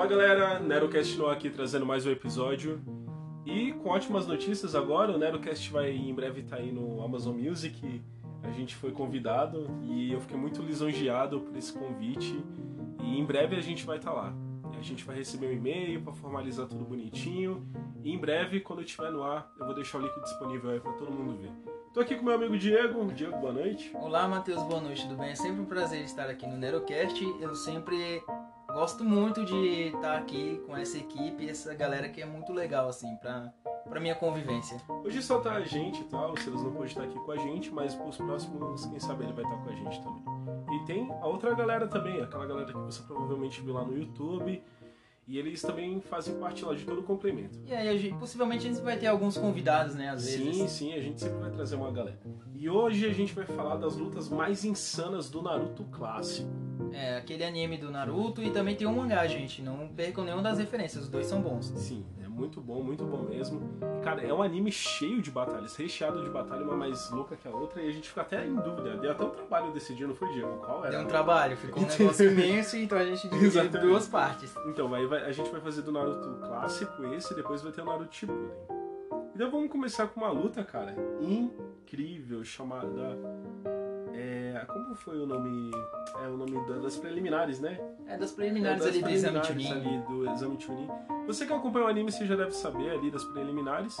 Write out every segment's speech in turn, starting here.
Fala galera, NeroCast no ar aqui trazendo mais um episódio. E com ótimas notícias agora, o NeroCast vai em breve estar aí no Amazon Music. A gente foi convidado e eu fiquei muito lisonjeado por esse convite. E em breve a gente vai estar lá. A gente vai receber um e-mail para formalizar tudo bonitinho. E em breve, quando eu estiver no ar, eu vou deixar o link disponível aí para todo mundo ver. Tô aqui com meu amigo Diego. Diego, boa noite. Olá, Matheus, boa noite, tudo bem? É sempre um prazer estar aqui no Nerocast. Eu sempre gosto muito de estar aqui com essa equipe, essa galera que é muito legal, assim, pra, pra minha convivência. Hoje só tá a gente e tal, o Silas não pode estar aqui com a gente, mas pros próximos, quem sabe ele vai estar com a gente também. E tem a outra galera também, aquela galera que você provavelmente viu lá no YouTube. E eles também fazem parte lá de todo o complemento. E aí, gente- possivelmente a gente vai ter alguns convidados, né, às vezes. Sim, sim, a gente sempre vai trazer uma galera. E hoje a gente vai falar das lutas mais insanas do Naruto clássico. É, aquele anime do Naruto e também tem um mangá, gente. Não percam nenhuma das referências, os dois são bons. Sim, é muito bom, muito bom mesmo. Cara, é um anime cheio de batalhas, recheado de batalha, uma mais louca que a outra, e a gente fica até em dúvida. Deu até um trabalho decidir, não foi, Diego? Qual era? Deu um trabalho, ficou um negócio imenso, então a gente dividiu em duas partes. Então, vai, vai- a gente vai fazer do Naruto clássico esse, e depois vai ter o Naruto Shippuden. Então vamos começar com uma luta, cara, incrível, chamada... É, como foi o nome? É o nome da- das preliminares, né? É, das preliminares É, ali do exame preliminares ali do exame Chunin. Você que acompanha o anime, você já deve saber ali das preliminares.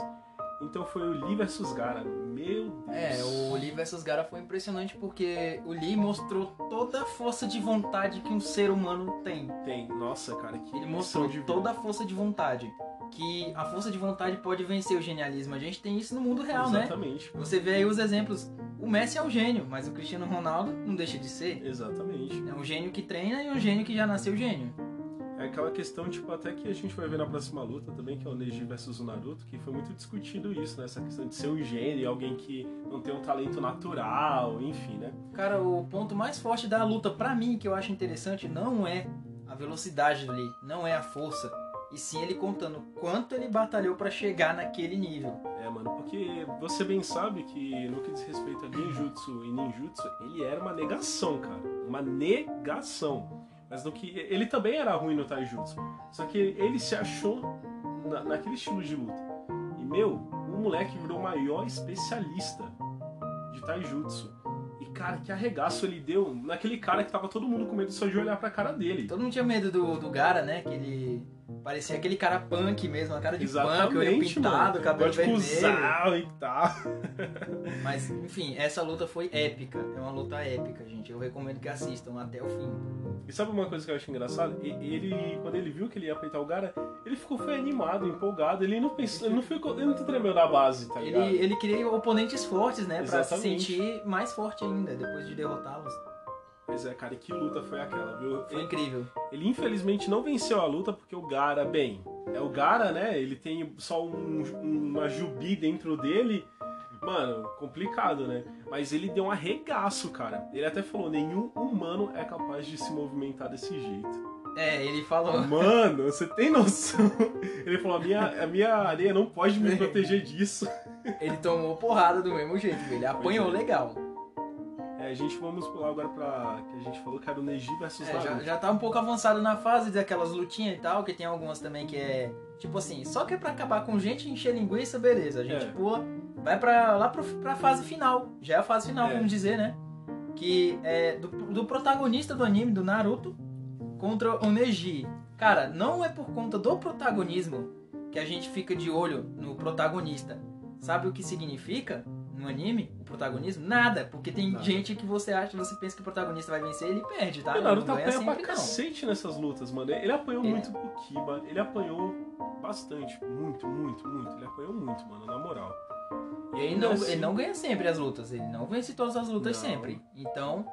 Então foi o Lee versus Gara. Meu Deus. É, o Lee vs Gara foi impressionante porque o Lee mostrou toda a força de vontade que um ser humano tem. Tem, nossa, cara, que Ele mostrou toda a força de vontade. Que a força de vontade pode vencer o genialismo. A gente tem isso no mundo real, né? Exatamente. Você vê aí os exemplos. O Messi é um gênio, mas o Cristiano Ronaldo não deixa de ser. Exatamente. É um gênio que treina e um gênio que já nasceu gênio. É aquela questão, tipo, até que a gente vai ver na próxima luta também, que é o Neji versus o Naruto, que foi muito discutido isso, né? Essa questão de ser um gênio, alguém que não tem um talento natural, enfim, né? Cara, o ponto mais forte da luta, pra mim, que eu acho interessante, não é a velocidade Lee, não é a força. E sim ele contando quanto ele batalhou pra chegar naquele nível. É, mano, porque você bem sabe que no que diz respeito a ninjutsu e ninjutsu, ele era uma negação, cara. Uma negação. Mas no que ele também era ruim no taijutsu. Só que ele se achou na- naquele estilo de luta. E meu, o moleque virou o maior especialista de taijutsu. E cara, que arregaço ele deu naquele cara que tava todo mundo com medo só de olhar pra cara dele. Todo mundo tinha medo do, do Gara, né? Que ele parecia aquele cara punk mesmo, a cara de punk, olho Exatamente, pintado, mano. cabelo vermelho. e tal. Mas, enfim, essa luta foi épica. É uma luta épica, gente. Eu recomendo que assistam até o fim. E sabe uma coisa que eu acho engraçado? E- Ele, quando ele viu que ele ia peitar o Gara, ele ficou foi animado, empolgado. Ele não pensou, ele não ficou, ele não tremeu na base, tá ligado? Ele, ele queria oponentes fortes, né? Pra se Exatamente. sentir mais forte ainda, depois de derrotá-los. Pois é, cara, e que luta foi aquela, viu? Foi incrível. ele, infelizmente não venceu a luta porque o Gara, bem, é o Gara, né? Ele tem só um- uma jubi dentro dele. Mano, complicado, né? Mas ele deu um arregaço, cara. Ele até falou: nenhum humano é capaz de se movimentar desse jeito. É, ele falou. Mano, você tem noção? Ele falou: a minha, a minha areia não pode me proteger disso. Ele tomou porrada do mesmo jeito, ele apanhou é. legal. A gente vamos pular agora pra. que a gente falou que era o Neji versus É, já, já tá um pouco avançado na fase daquelas lutinhas e tal, que tem algumas também que é. Tipo assim, só que é pra acabar com gente encher linguiça, beleza. A gente É. pula, vai pra, lá pro, pra fase final. Já é a fase final, É. vamos dizer, né? Que é do, do protagonista do anime, do Naruto, contra o Neji. Cara, não é por conta do protagonismo que a gente fica de olho no protagonista. Sabe o que significa no anime, o protagonismo? Nada, porque tem Nada. gente que você acha, você pensa que o protagonista vai vencer, ele perde, tá? O Naruto Não ganha apanha pra sempre, não. cacete nessas lutas, mano. Ele apanhou Ele- muito pro Kiba, ele apanhou bastante. Muito, muito, muito. Ele apanhou muito, mano, na moral. E Ele ainda não, assim, ele não ganha sempre as lutas, ele não vence todas as lutas Não. sempre. Então,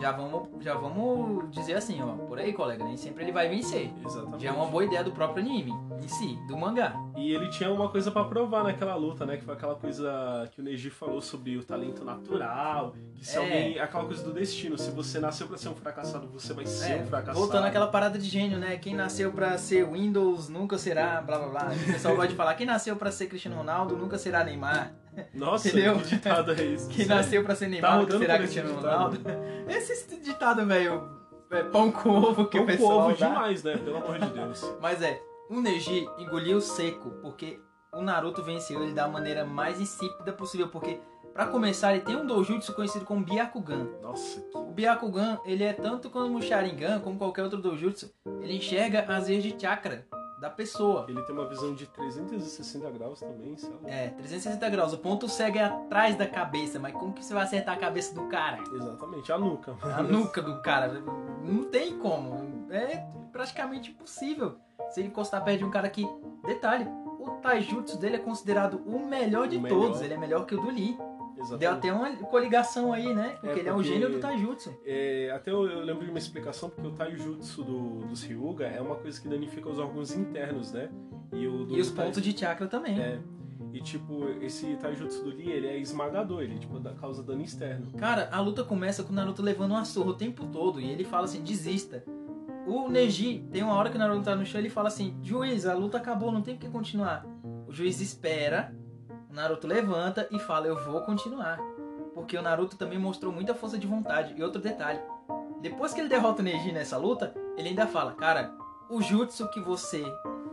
já vamos, já vamos dizer assim, ó, por aí, colega, nem sempre ele vai vencer. Exatamente. Já é uma boa ideia do próprio anime, em si, do mangá. E ele tinha uma coisa pra provar naquela luta, né? Que foi aquela coisa que o Neji falou sobre o talento natural. Que se É. alguém. Aquela coisa do destino. Se você nasceu pra ser um fracassado, você vai ser É, um fracassado. voltando àquela parada de gênio, né? Quem nasceu pra ser Windows nunca será, blá blá blá. O pessoal gosta de falar, quem nasceu pra ser Cristiano Ronaldo nunca será Neymar. Nossa, Entendeu? que ditado é esse? Quem nasceu pra ser Neymar nunca rodando será Cristiano ditado? Ronaldo. Esse ditado, velho, é, pão com ovo que Pão o com pessoal ovo dá. demais, né? Pelo amor de Deus. Mas é, o Neji engoliu seco, porque o Naruto venceu ele da maneira mais insípida possível, porque pra começar ele tem um doujutsu conhecido como Byakugan. Nossa, que... O Byakugan, ele é tanto como o Sharingan, como qualquer outro doujutsu, ele enxerga as veias de chakra da pessoa. ele tem uma visão de 360 graus também, lá. É, 360 graus. O ponto cego é atrás da cabeça, mas como que você vai acertar a cabeça do cara? Exatamente, a nuca. A nuca do cara. Não tem como. É praticamente impossível. Se ele encostar perto de um cara que. Detalhe, o taijutsu dele é considerado o melhor de O melhor. todos. Ele é melhor que o do Lee. Exatamente. Deu até uma coligação aí, né? Porque É, ele é o porque- gênio do taijutsu. É, até eu, eu lembro de uma explicação, porque o taijutsu do, dos Ryuga é uma coisa que danifica os órgãos internos, né? E, o E os tai- pontos de chakra também. É. E tipo, esse taijutsu do Lee, ele é esmagador, ele tipo, causa dano externo. Cara, a luta começa com o Naruto levando uma surra o tempo todo e ele fala assim: desista. O Neji, tem uma hora que o Naruto tá no chão ele fala assim: juiz, a luta acabou, não tem que continuar. O juiz espera, Naruto levanta e fala: eu vou continuar. Porque o Naruto também mostrou muita força de vontade. E outro detalhe: depois que ele derrota o Neji nessa luta, ele ainda fala: cara, o jutsu que você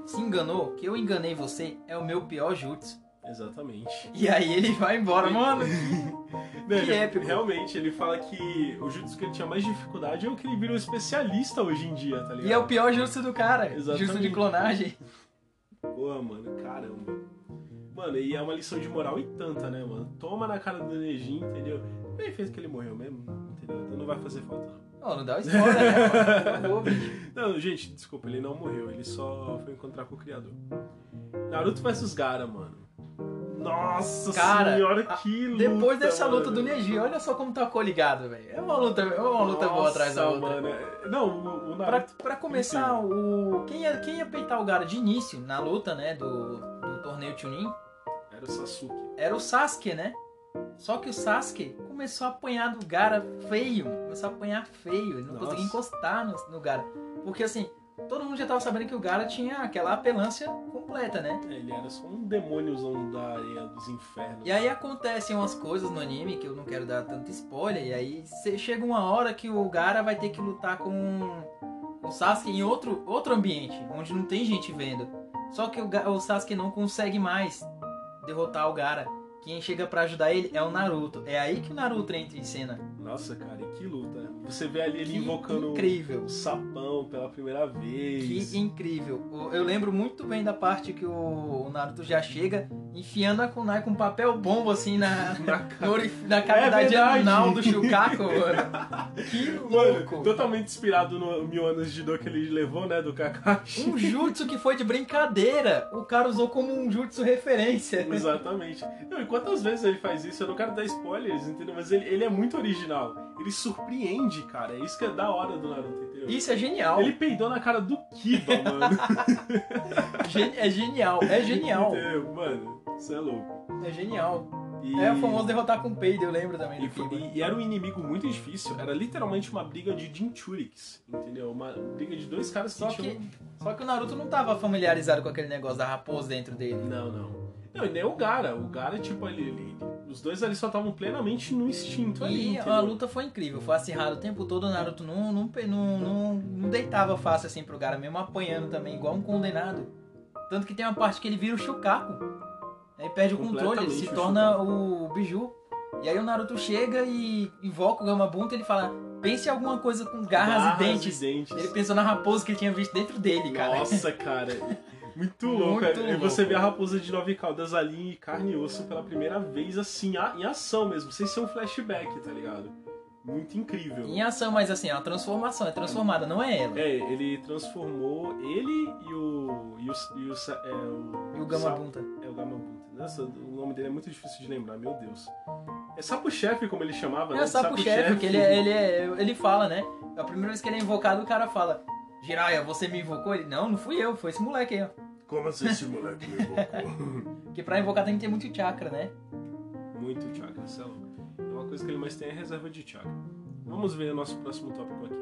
se enganou, que eu enganei você, é o meu pior jutsu. Exatamente. E aí ele vai embora, mano. Não, ele- épico. Realmente, ele fala que o jutsu que ele tinha mais dificuldade é o que ele virou especialista hoje em dia, tá ligado? E é o pior jutsu do cara. Exatamente. Jutsu de clonagem. Pô, mano, caramba. Mano, e é uma lição de moral e tanta, né, mano? Toma na cara do Neji, entendeu? Bem feito que ele morreu mesmo, entendeu? Então não vai fazer falta, não. Não dá spoiler, né? mano? Não, gente, desculpa, ele não morreu, ele só foi encontrar com o criador. Naruto vs Gara, mano. Nossa Cara, senhora, que luta! Depois dessa luta mano. do Neji, olha só como tá coligado, velho. É uma luta, é uma luta boa atrás da Nossa, outra. Mano. é- Não, o, o Pra, Naruto. pra começar, o quem ia, quem ia peitar o Gara de início na luta, né, do, do torneio Chunin, Era o Sasuke. era o Sasuke, né? Só que o Sasuke começou a apanhar do Gara feio, começou a apanhar feio, ele não Nossa. conseguia encostar no, no Gara. Porque assim, todo mundo já tava sabendo que o Gara tinha aquela apelância completa, né? É, Ele era só um demôniozão da areia dos infernos. E aí acontecem umas coisas no anime que eu não quero dar tanto spoiler, e aí chega uma hora que o Gara vai ter que lutar com o Sasuke em outro, outro ambiente, onde não tem gente vendo. Só que o, o Sasuke não consegue mais derrotar o Gara. Quem chega pra ajudar ele é o Naruto. É aí que o Naruto entra em cena. Nossa, cara, e que luta. Você vê ali ele Que invocando incrível. o sapão pela primeira vez. Que incrível. Eu lembro muito bem da parte que o Naruto já chega enfiando a kunai com papel bomba assim na, Na cara. na cavidade anal do Shukaku, mano. Que Mano, louco. totalmente inspirado no mil anos de dor que ele levou, né, do Kakashi. Um jutsu que foi de brincadeira. O cara usou como um jutsu referência. Exatamente. Não, e quantas vezes ele faz isso? Eu não quero dar spoilers, entendeu? Mas ele, ele é muito original. Ele surpreende, cara. É isso que é da hora do Naruto, entendeu? Isso é genial. Ele peidou na cara do Kiba, mano. É genial. É genial. Entendeu? Mano, isso é louco. É genial. E... É o famoso derrotar com peido, eu lembro também E, foi- e- e era um inimigo muito difícil. Era literalmente uma briga de Jinchuriks, entendeu? Uma briga de dois caras que Só tinham... que, só que o Naruto não tava familiarizado com aquele negócio da raposa dentro dele. Não, não. Não, e nem o Gara. O Gara, tipo, ele, ele- os dois ali só estavam plenamente no instinto ali, E entendeu? a luta foi incrível, foi acirrado o tempo todo, o Naruto não, não, não, não, não deitava fácil assim pro cara, mesmo apanhando também, igual um condenado. Tanto que tem uma parte que ele vira o Shukaku. Aí perde o controle, ele se o torna o Biju. E aí o Naruto chega e invoca o Gamabunta e ele fala, pense em alguma coisa com garras, e dentes. dentes. Ele pensou na raposa que ele tinha visto dentro dele, cara. Nossa, cara. Muito louco. Muito E você louco. vê a raposa de nove caudas ali em carne e osso pela primeira vez, assim, em ação mesmo, sem ser um flashback, tá ligado? Muito incrível. Em ação, mas assim, é uma transformação, é transformada, não é ela. É, ele transformou ele e o. E o. E o, é, o, E o Gamabunta. É o Gamabunta. Nossa, o nome dele é muito difícil de lembrar, meu Deus. É Sapo-Chefe, como ele chamava, É né? o sapo-chefe, que ele, é- ele, é- ele fala, né? A primeira vez que ele é invocado, o cara fala: Jiraiya, você me invocou? Ele: Não, não fui eu, foi esse moleque aí, ó. Como assim esse moleque me invocou? Porque pra invocar tem que ter muito chakra, né? Muito chakra, isso é louco. É uma coisa que ele mais tem é reserva de chakra. Vamos ver o nosso próximo tópico aqui.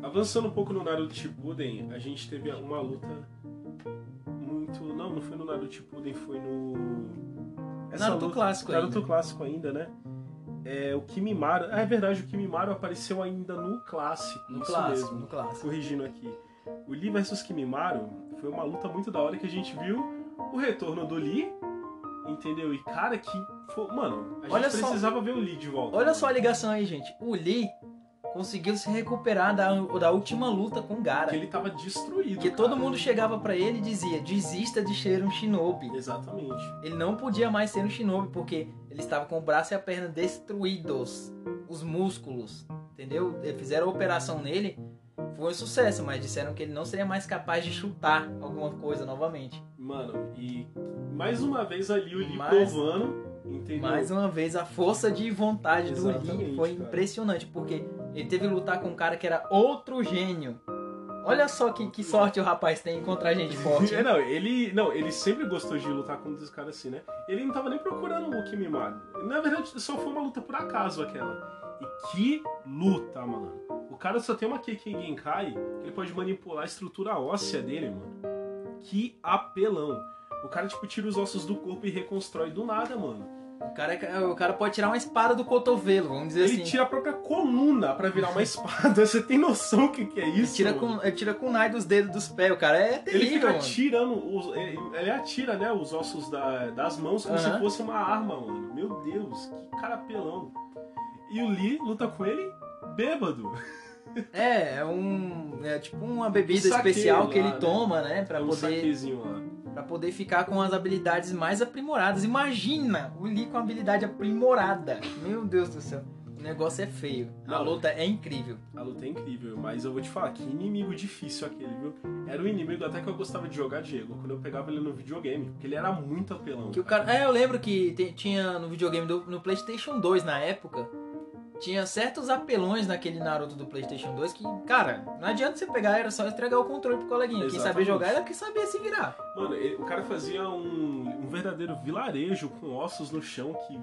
Avançando um pouco no Naruto Shippuden, a gente teve uma luta muito... Não, não foi no Naruto Shippuden, foi no... Naruto clássico Naruto ainda. clássico ainda, né? é, o Kimimaro. Ah, é verdade, o Kimimaro apareceu ainda no clássico. No isso clássico, mesmo. no clássico. Corrigindo aqui. O Lee versus Kimimaro foi uma luta muito da hora que a gente viu o retorno do Lee, entendeu? E cara, que. Foi, mano, a gente Olha só- precisava ver o Lee de volta. Olha só a ligação aí, gente. O Lee conseguiu se recuperar da, da última luta com o Gara. Que ele tava destruído. Porque cara. todo mundo chegava pra ele e dizia: desista de ser um shinobi. Exatamente. Ele não podia mais ser um shinobi porque ele estava com o braço e a perna destruídos, os músculos, entendeu? Fizeram a operação nele, foi um sucesso, mas disseram que ele não seria mais capaz de chutar alguma coisa novamente. Mano, e mais uma vez ali o Lee Mais- provando, entendeu? Mais uma vez, a força de vontade do Lee Exatamente, foi cara. impressionante, porque ele teve que lutar com um cara que era outro gênio. Olha só que, que sorte o rapaz tem em encontrar gente forte. É, não, ele, não, ele sempre gostou de lutar com os caras assim, né? Ele não tava nem procurando o Kimimaro. Na verdade, só foi uma luta por acaso aquela. E que luta, mano. O cara só tem uma Keiken Genkai, que ele pode manipular a estrutura óssea dele, mano. Que apelão. O cara, tipo, tira os ossos do corpo e reconstrói do nada, mano. O cara, é, o cara pode tirar uma espada do cotovelo, vamos dizer Ele assim. tira a própria coluna pra virar uma espada. Você tem noção o que, que é Ele isso? tira, mano? com, ele tira com o nai dos dedos dos pés. O cara é Ele terrível, fica mano. atirando, os, ele ele atira, né, os ossos da- das mãos como Aham. se fosse uma arma, mano. Meu Deus, que cara pelão. E o Lee luta com ele bêbado. É, é um. É tipo uma bebida Um especial que lá, ele né? toma, né? Pra um poder, pra poder ficar com as habilidades mais aprimoradas. Imagina o Lee com a habilidade aprimorada. Meu Deus do céu. O negócio é feio. A Não. luta é incrível. A luta é incrível, mas eu vou te falar que inimigo difícil aquele, viu? Era um inimigo até que eu gostava de jogar, Diego, quando eu pegava ele no videogame, porque ele era muito apelão. Que o cara, é, eu lembro que tinha no videogame do, no PlayStation 2 na época. Tinha certos apelões naquele Naruto do PlayStation 2 que, cara, não adianta você pegar, era só entregar o controle pro coleguinha. Quem sabia Exatamente. jogar era quem sabia se virar. Mano, ele- o cara fazia um, um verdadeiro vilarejo com ossos no chão que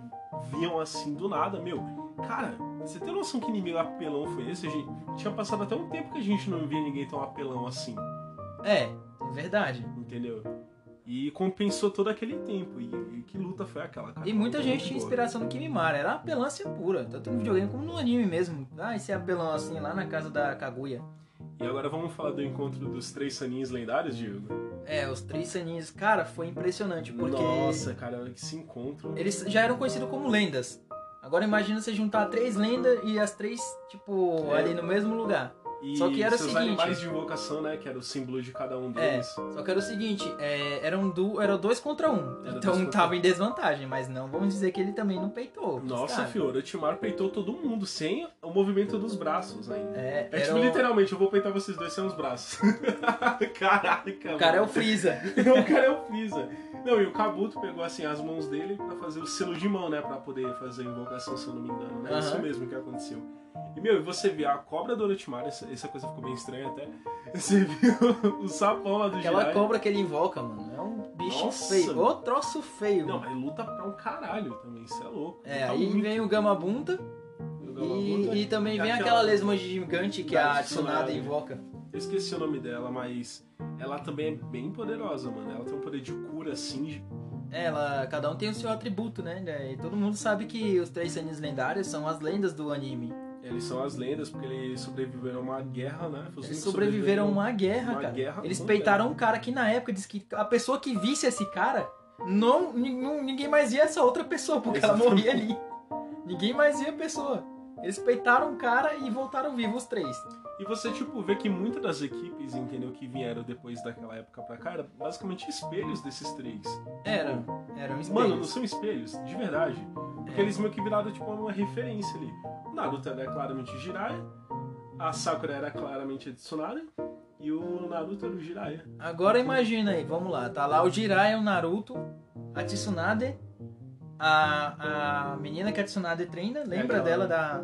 vinham assim do nada, meu. Cara, você tem noção que inimigo apelão foi esse? A gente, tinha passado até um tempo que a gente não via ninguém tão apelão assim, É, é verdade. entendeu? E compensou todo aquele tempo. E, e que luta foi aquela, cara? E muita gente tinha inspiração no Kimimara, era apelância pura, tanto no videogame como no anime mesmo. Ah, esse apelão assim lá na casa da Kaguya. E agora vamos falar do encontro dos três saninhos lendários, Diego? É, os três saninhos, cara, foi impressionante, porque Nossa, cara, que se encontram. eles já eram conhecidos como lendas. Agora imagina você juntar três lendas e as três, tipo, É. ali no mesmo lugar. E Só que era o seguinte- animais de invocação, né? Que era o símbolo de cada um É, deles. só que era o seguinte, é, eram, du eram dois contra um. Era então contra tava em desvantagem, mas não vamos dizer que ele também não peitou. Nossa, cara. fio, o Orochimaru peitou todo mundo, sem o movimento dos braços ainda. É, É era tipo, o- literalmente, eu vou peitar vocês dois sem os braços. Caraca, O cara é o mano. Freeza. o cara é o Freeza. Não, e o Kabuto pegou assim as mãos dele pra fazer o selo de mão, né? Pra poder fazer a invocação, se eu não me engano, né? Aham. Isso mesmo que aconteceu. E, meu, e você viu a cobra do Orochimaru, essa, essa coisa ficou bem estranha até. Você viu o sapão lá do Aquela Jiraiya. cobra que ele invoca, mano, é um bicho Nossa. feio. Ô troço feio. Não, mas luta pra um caralho também, isso é louco. É, aí muito. vem o Gamabunta e, e também vem aquela- lesma gigante que a Tsunade. invoca. Eu esqueci o nome dela, mas ela também é bem poderosa, mano. Ela tem um poder de cura assim. É, Ela, cada um tem o seu atributo, né? E todo mundo sabe que os três Saiyans lendários são as lendas do anime. Eles são as lendas porque eles sobreviveram a uma guerra, né? Foi Eles sobreviveram a uma guerra, uma cara. guerra Eles peitaram um cara que na época disse que a pessoa que visse esse cara, não, nin- ninguém mais via essa outra pessoa, porque ela Exatamente. morria ali. Ninguém mais via a pessoa. Eles peitaram o cara e voltaram vivos os três. E você, tipo, vê que muitas das equipes, entendeu, que vieram depois daquela época pra cá, eram basicamente espelhos desses três. Eram, eram espelhos. Mano, não são espelhos, de verdade. Porque É. eles meio que viraram, tipo, uma referência ali. O Naruto era claramente o Jiraiya, a Sakura era claramente a Tsunade, e o Naruto era o Jiraiya. Agora imagina aí, vamos lá. Tá lá o Jiraiya, o Naruto, a Tsunade, a, a menina que a Tsunade treina, lembra aquela- dela da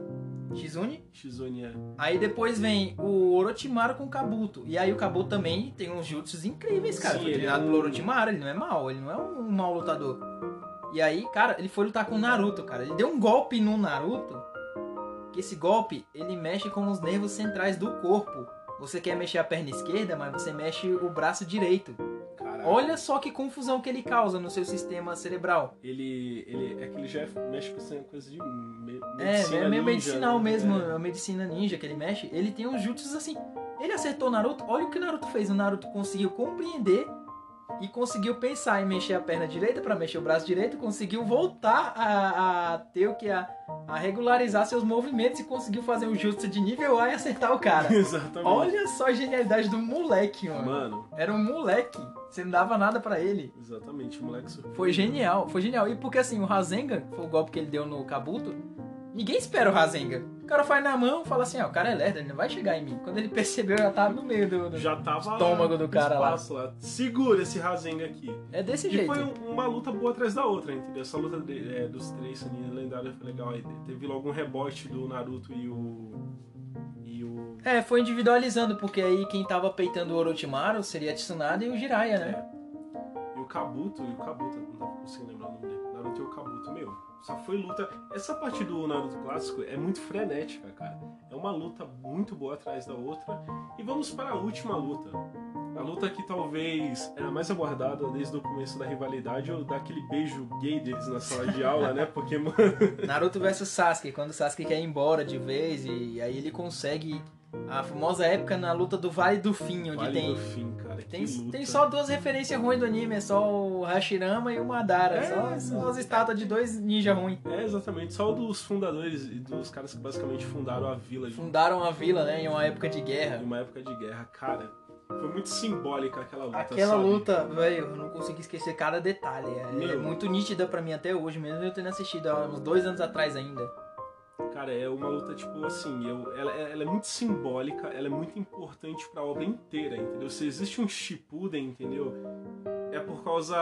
Shizune? Shizune é. Aí depois vem o Orochimaru com o Kabuto. E aí o Kabuto também tem uns jutsus incríveis, cara. Sim, Foi treinado é um- pelo Orochimaru, ele não é mau, ele não é um mau lutador. E aí, cara, ele foi lutar com o Naruto, cara. Ele deu um golpe no Naruto, que esse golpe, ele mexe com os nervos centrais do corpo. Você quer mexer a perna esquerda, mas você mexe o braço direito. Olha só que confusão que ele causa no seu sistema cerebral. Ele, ele é que ele já mexe com essa coisa de me, É, medicina é meio ninja, medicinal né? mesmo, É. a medicina ninja que ele mexe. Ele tem uns jutsus assim. Ele acertou o Naruto, olha o que o Naruto fez. O Naruto conseguiu compreender e conseguiu pensar em mexer a perna direita para mexer o braço direito, conseguiu voltar a, a ter o que? A, a regularizar seus movimentos e conseguiu fazer um jutsu de nível A e acertar o cara. Exatamente. Olha só a genialidade do moleque, mano. Mano, Era um moleque. Você não dava nada pra ele. exatamente, o moleque surpreendeu. Foi genial, foi genial. E porque assim, o Rasengan, foi o golpe que ele deu no Kabuto, ninguém espera o Rasengan. O cara faz na mão, fala assim, ó, o cara é lerdo, ele não vai chegar em mim. Quando ele percebeu, já tava no meio do... do- Já tava Estômago do cara lá. lá. Segura esse Rasengan aqui. É desse E jeito. foi um- uma luta boa atrás da outra, entendeu? Essa luta de- é, dos três Sanin lendários foi legal. Aí teve logo um rebote do Naruto e o. E o. É, foi individualizando, porque aí quem tava peitando o Orochimaru seria a Tsunade e o Jiraiya, né? E o Kabuto, e o Kabuto, não tava conseguindo lembrar o nome dele. Naruto e o Kabuto, meu. Só foi luta. Essa parte do Naruto clássico é muito frenética, cara. É uma luta muito boa atrás da outra. E vamos para a última luta. A luta que talvez é a mais aguardada desde o começo da rivalidade, ou daquele beijo gay deles na sala de aula, né? Porque, mano. Naruto versus Sasuke, quando o Sasuke quer ir embora de vez e aí ele consegue a famosa época na luta do Vale do Fim, onde Vale tem do fim, cara. Tem, tem só duas referências ruins do anime, é só o Hashirama e o Madara. É, só, só as estátuas de dois ninja ruins. É, exatamente. Só o dos fundadores e dos caras que basicamente fundaram a vila Fundaram a vila, né, em uma época de em guerra. uma época de guerra. Cara, foi muito simbólica aquela luta. Aquela sabe? luta, velho, eu não consigo esquecer cada detalhe. É, Meu. é muito nítida pra mim até hoje, mesmo eu tendo assistido há uns dois anos atrás ainda. Cara, é uma luta, tipo, assim, eu, ela, ela é muito simbólica, ela é muito importante pra obra inteira, entendeu? Se existe um Shippuden, entendeu? É por causa...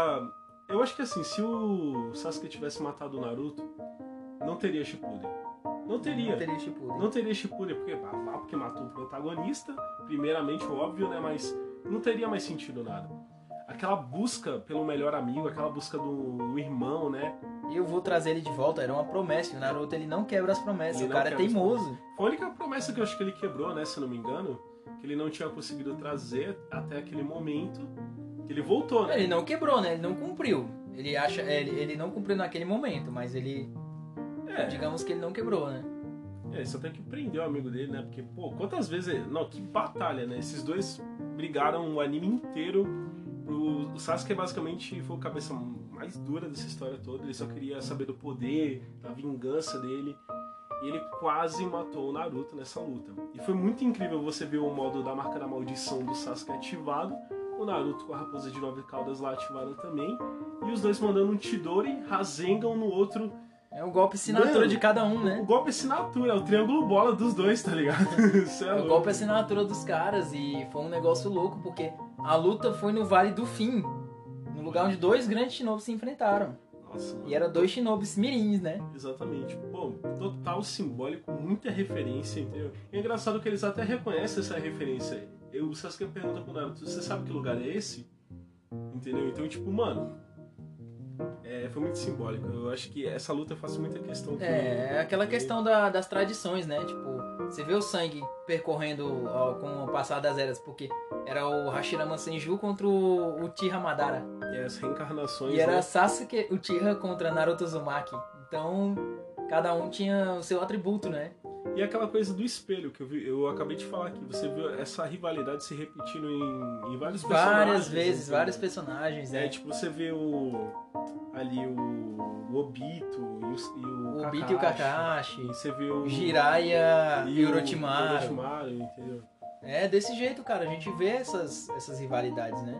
Eu acho que, assim, se o Sasuke tivesse matado o Naruto, não teria Shippuden. Não teria. Não teria Shippuden. Não teria Shippuden, porque, porque matou o protagonista, primeiramente, óbvio, né? Mas não teria mais sentido nada. Aquela busca pelo melhor amigo, aquela busca do, do irmão, né? E eu vou trazer ele de volta, era uma promessa. O Naruto ele não quebra as promessas, Ele o cara é teimoso. Foi a única promessa que eu acho que ele quebrou, né? Se eu não me engano. Que ele não tinha conseguido trazer até aquele momento. Que ele voltou, né? Ele não quebrou, né? Ele não cumpriu. Ele acha, é, ele, ele não cumpriu naquele momento, mas ele, É, digamos que ele não quebrou, né? é, só tem que prender o amigo dele, né? Porque, pô, quantas vezes. ele- Não, que batalha, né? Esses dois brigaram o anime inteiro. Pro... O Sasuke basicamente foi a cabeça mais dura dessa história toda. Ele só queria saber do poder, da vingança dele. E ele quase matou o Naruto nessa luta. E foi muito incrível você ver o modo da marca da maldição do Sasuke ativado. O Naruto com a raposa de nove caudas lá ativada também. E os dois mandando um Chidori, Rasengan um no outro. É o golpe assinatura Mano, de cada um, O né? golpe assinatura, é o triângulo bola dos dois, tá ligado? É É o golpe assinatura dos caras e foi um negócio louco, porque a luta foi no Vale do Fim, no lugar onde dois grandes shinobis se enfrentaram. Nossa, mano. E eram dois shinobis mirins, né? Exatamente. Bom, total simbólico, muita referência, entendeu? E é engraçado que eles até reconhecem essa referência. Eu, o Sasuke pergunta pro Naruto, você sabe que lugar é esse? Entendeu? Então, tipo, mano... é, foi muito simbólico. Eu acho que essa luta eu faço muita questão. que- É, é aquela questão da- das tradições, né? Tipo, você vê o sangue percorrendo ó, com o passar das eras, porque era o Hashirama Senju contra o, o Uchiha Madara. É, as reencarnações, E era né? Sasuke Uchiha contra Naruto Uzumaki. Então, cada um tinha o seu atributo, né? E aquela coisa do espelho que eu, vi, eu acabei de falar aqui. Você viu essa rivalidade se repetindo em, em vários personagens. Várias vezes, entendeu? vários personagens, É, né? tipo, você vê o. Ali o. O Obito e o, e o O Obito e o Kakashi, E você vê o. Jiraiya e o o Orochimaru. Orochimaru, entendeu? É desse jeito, cara. A gente vê essas, essas rivalidades, né?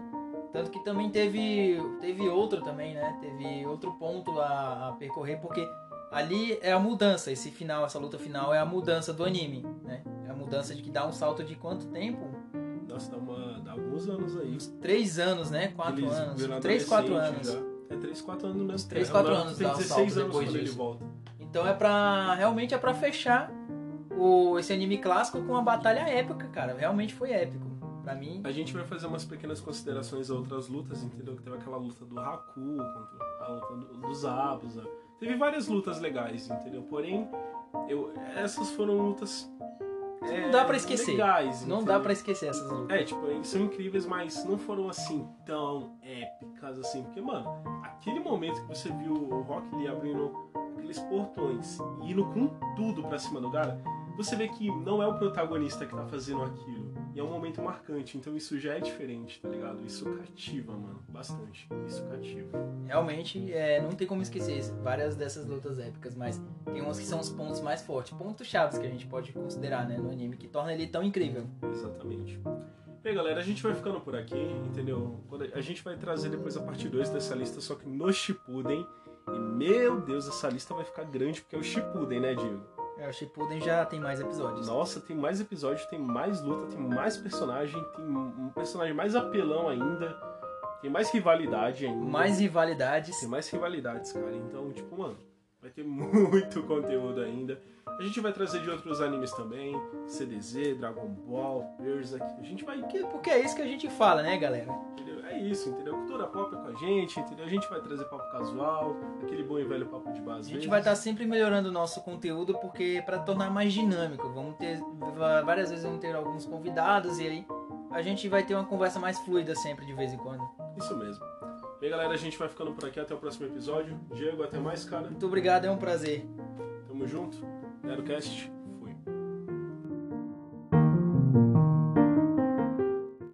Tanto que também teve, teve outro também, né? Teve outro ponto a, a percorrer, porque ali é a mudança. Esse final, essa luta final é a mudança do anime, né? É a mudança de que dá um salto de quanto tempo? Nossa, dá, uma, dá alguns anos aí. Uns três anos, né? Quatro Eles anos. Três, quatro anos. já. É 3, 4 anos o quatro Naruto anos Tem dá um 16 salto anos depois quando ele disso. volta. Então é pra. Realmente é pra fechar o, esse anime clássico com uma batalha épica, cara. Realmente foi épico. Pra mim. A gente vai fazer umas pequenas considerações a outras lutas, entendeu? Que teve aquela luta do Haku contra a luta do- dos Abusa. Teve várias lutas legais, entendeu? Porém, eu, essas foram lutas é, não dá pra esquecer. legais. Não dá pra esquecer essas lutas. É, tipo, eles são incríveis, mas não foram assim tão épicas assim. Porque, mano, aquele momento que você viu o Rock Lee abrindo aqueles portões e indo com tudo pra cima do cara, você vê que não é o protagonista que tá fazendo aquilo. E é um momento marcante, então isso já é diferente, tá ligado? Isso cativa, mano, bastante. Isso cativa. Realmente, é, não tem como esquecer várias dessas lutas épicas, mas tem umas que são os pontos mais fortes, pontos chaves que a gente pode considerar, né, no anime, que torna ele tão incrível. Exatamente. Aí, galera, a gente vai ficando por aqui, entendeu? A gente vai trazer depois a parte 2 dessa lista, só que no Shippuden. E, meu Deus, essa lista vai ficar grande, porque é o Shippuden, né, Diego? É, o Shippuden já tem mais episódios. Nossa, tem mais episódios, tem mais luta, tem mais personagem, tem um personagem mais apelão ainda, tem mais rivalidade ainda. Mais rivalidades. Tem mais rivalidades, cara. Então, tipo, mano, vai ter muito conteúdo ainda. A gente vai trazer de outros animes também, CDZ, Dragon Ball, Berserk. A gente vai Porque, é isso que a gente fala, né, galera? Entendeu? É isso, entendeu? Cultura pop é com a gente, entendeu? A gente vai trazer papo casual, aquele bom e velho papo de base. A gente vai estar sempre melhorando o nosso conteúdo porque para tornar mais dinâmico. Vamos ter várias vezes vamos ter alguns convidados e aí a gente vai ter uma conversa mais fluida sempre de vez em quando. Isso mesmo. Bem, galera, a gente vai ficando por aqui até o próximo episódio. Diego, até mais, cara. Muito obrigado, é um prazer. Tamo junto. NeroCast.